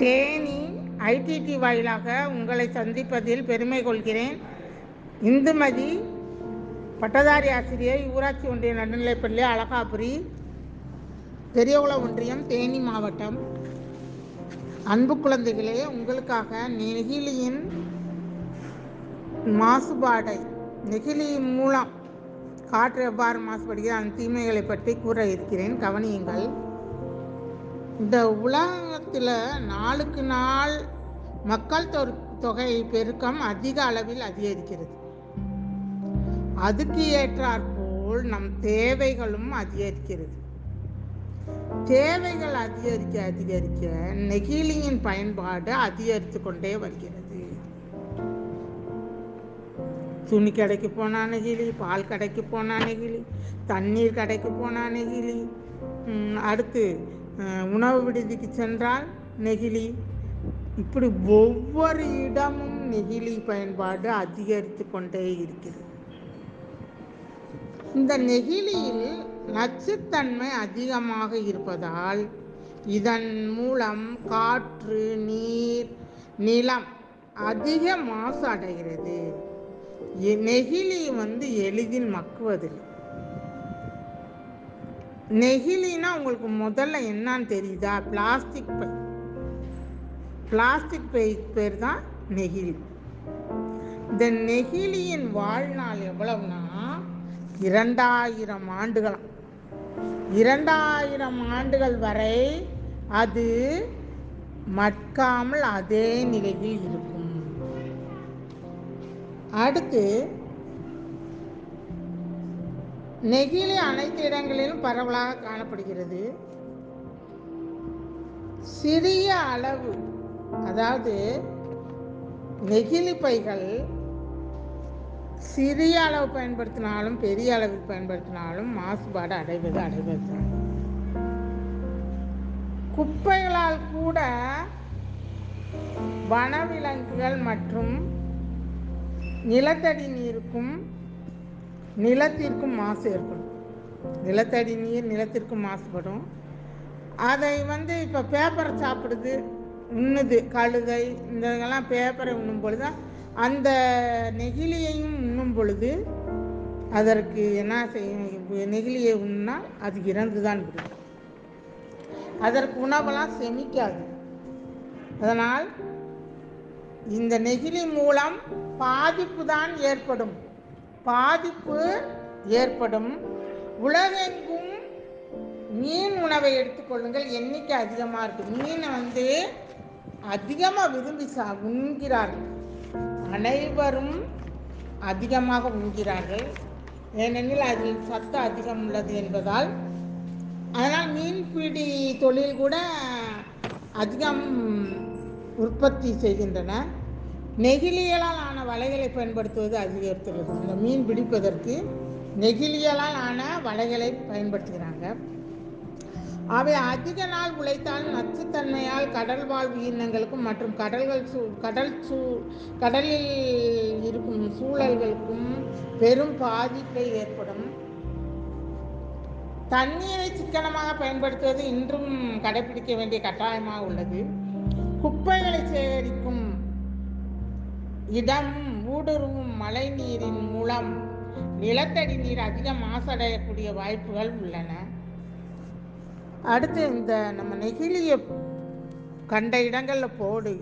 Theni IDD வாயிலாக உங்களை சந்திப்பதில் பெருமை கொள்கிறேன். இந்துமதி பட்டதாரி ஆசிரியை ஊராட்சி ஒன்றிய நடுநிலைப்பள்ளி அழகாபுரி பெரியகுள ஒன்றியம் தேனி மாவட்டம். அன்பு குழந்தைகளே உங்களுக்காக நெகிழியின் மாசுபாடை நெகிழி மூலம் காற்று எவ்வாறு மாசுபடுகிறது அந்த தீமைகளை பற்றி கூற இருக்கிறேன். கவனியுங்கள். இந்த உலகத்தில் நாளுக்கு நாள் மக்கள் தொ- தொகை பெருக்கம் அதிக அளவில் அதிகரிக்கிறது. அதுக்கு ஏற்றாற்போல் நம் தேவைகளும் அதிகரிக்கிறது. தேவைகள் அதிகரிக்க அதிகரிக்க நெகிழியின் பயன்பாடு அதிகரித்து கொண்டே வருகிறது. துணி கடைக்கு போனா நெகிழி பால் கடைக்கு போனா நெகிழி தண்ணீர் கடைக்கு போனா நெகிழி அடுத்து உணவு விடுதிக்கு சென்றால் நெகிழி. இப்படி ஒவ்வொரு இடமும் நெகிழி பயன்பாடு அதிகரித்து கொண்டே இருக்கிறது. இந்த நெகிழியில் நச்சுத்தன்மை அதிகமாக இருப்பதால் இதன் மூலம் காற்று நீர் நிலம் அதிக மாசு அடைகிறது. எ- நெகிழி வந்து எளிதில் மக்குவதில்லை. நெகிழினா உங்களுக்கு முதல்ல என்னன்னு தெரியுதா? பிளாஸ்டிக் பை பிளாஸ்டிக் பை பேர் தான் நெகிழி. இந்த நெகிழியின் வாழ்நாள் எவ்வளவுனா இரண்டாயிரம் ஆண்டுகளாம் இரண்டாயிரம் ஆண்டுகள் வரை அது மட்காமல் அதே நிலையில் இருக்கும். அடுத்து நெகிழி அனைத்து இடங்களிலும் பரவலாக காணப்படுகிறது. சிறிய அளவு அதாவது நெகிழி பைகள் சிறிய அளவு பயன்படுத்தினாலும் பெரிய அளவில் பயன்படுத்தினாலும் மாசுபாடு அடைவது அடைவது. தான் குப்பைகளால் கூட வனவிலங்குகள் மற்றும் நிலத்தடி நீருக்கும் நிலத்திற்கும் மாசு ஏற்படும். நிலத்தடி நீர் நிலத்திற்கும் மாசுபடும். அதை வந்து இப்போ பேப்பரை சாப்பிடுது உண்ணுது கழுதை இந்த இதெல்லாம் பேப்பரை உண்ணும் பொழுது அந்த நெகிழியையும் உண்ணும் பொழுது அதற்கு என்ன செய்யும்? நெகிழியை உண்ணால் அது இறந்து தான் விடும். அதற்கு உணவெல்லாம் செமிக்காது. அதனால் இந்த நெகிழி மூலம் பாதிப்பு தான் ஏற்படும். பாதிப்பு ஏற்படும். உலகெங்கும் மீன் உணவை எடுத்துக்கொள்ளுங்கள் எண்ணிக்கை அதிகமாக இருக்கு. மீனை வந்து அதிகமாக விரும்பி சா உண்கிறார்கள். அனைவரும் அதிகமாக உண்கிறார்கள். ஏனெனில் அதில் சத்து அதிகம் உள்ளது என்பதால். அதனால் மீன்பிடி தொழில் கூட அதிகம் உற்பத்தி செய்கின்றன. நெகிழியலால் ஆன வலைகளை பயன்படுத்துவது அதிகரித்துள்ளது. இந்த மீன் பிடிப்பதற்கு நெகிழியலால் ஆன வலைகளை பயன்படுத்துகிறாங்க. அவை அதிக நாள் உழைத்தால் நச்சுத்தன்மையால் கடல் வாழ் உயிரினங்களுக்கும் மற்றும் கடல்கள் சூ கடல் சூ கடலில் இருக்கும் சூழல்களுக்கும் பெரும் பாதிப்பை ஏற்படும். தண்ணீரை சிக்கனமாக பயன்படுத்துவது இன்றும் கடைபிடிக்க வேண்டிய கட்டாயமாக உள்ளது. குப்பைகளை சேகரிக்கும் இடம் ஊடுருவும் மழை நீரின் மூலம் நிலத்தடி நீர் அதிகம் மாசடையக்கூடிய வாய்ப்புகள் உள்ளன. அடுத்து இந்த நம்ம நெகிழியை கண்ட இடங்களில் போடு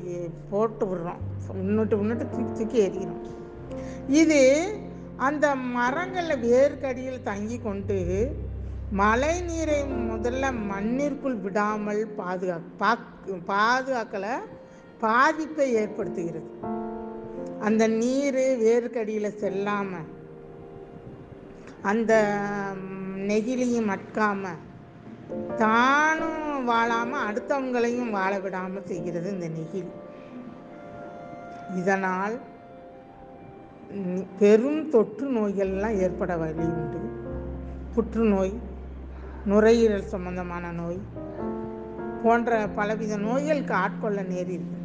போட்டு விடுறோம். முன்னிட்டு முன்னுட்டு தூக்கி தூக்கி எறிகிறோம். இது அந்த மரங்களில் வேர்க்கடியில் தங்கி கொண்டு மழை நீரை முதல்ல மண்ணிற்குள் விடாமல் பாதுகா பாதுகாக்கலை பாதிப்பை ஏற்படுத்துகிறது. அந்த நீர் வேர்க்கடியில் செல்லாமல் அந்த நெகிழியும் மட்காமல் தானும் வாழாமல் அடுத்தவங்களையும் வாழ விடாமல் செய்கிறது இந்த நெகிழி. இதனால் பெரும் தொற்று நோய்கள்லாம் ஏற்பட வழி உண்டு. புற்றுநோய் நுரையீரல் சம்பந்தமான நோய் போன்ற பலவித நோய்களுக்கு ஆட்கொள்ள நேரிடுது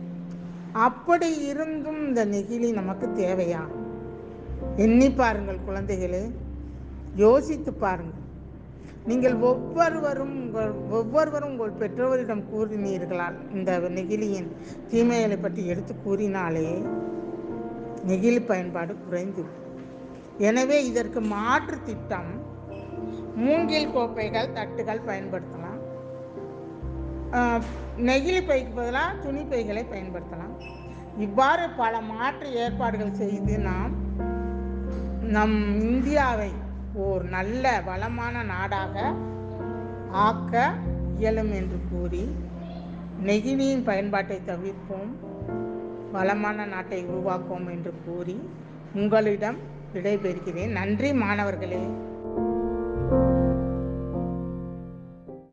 அப்படி இருந்தும் இந்த நெகிழி நமக்கு தேவையா? எண்ணி பாருங்கள் குழந்தைகளே. யோசித்து பாருங்கள். நீங்கள் ஒவ்வொருவரும் உங்கள் ஒவ்வொருவரும் உங்கள் பெற்றோரிடம் கூறினீர்களால் இந்த நெகிழியின் தீமைகளை பற்றி எடுத்து கூறினாலே நெகிழி பயன்பாடு குறைந்து எனவே இதற்கு மாற்று திட்டம் மூங்கில் கோப்பைகள் தட்டுகள் பயன்படுத்தலாம். நெகிழி பைக்கு பதிலாக துணி பைகளை பயன்படுத்தலாம். இவ்வாறு பல மாற்று ஏற்பாடுகள் செய்து நாம் நம் இந்தியாவை ஓர் நல்ல வளமான நாடாக ஆக்க இயலும் என்று கூறி நெகிழியின் பயன்பாட்டை தவிர்ப்போம். வளமான நாட்டை உருவாக்குவோம் என்று கூறி உங்களிடம் விடைபெறுகிறேன். நன்றி மாணவர்களே.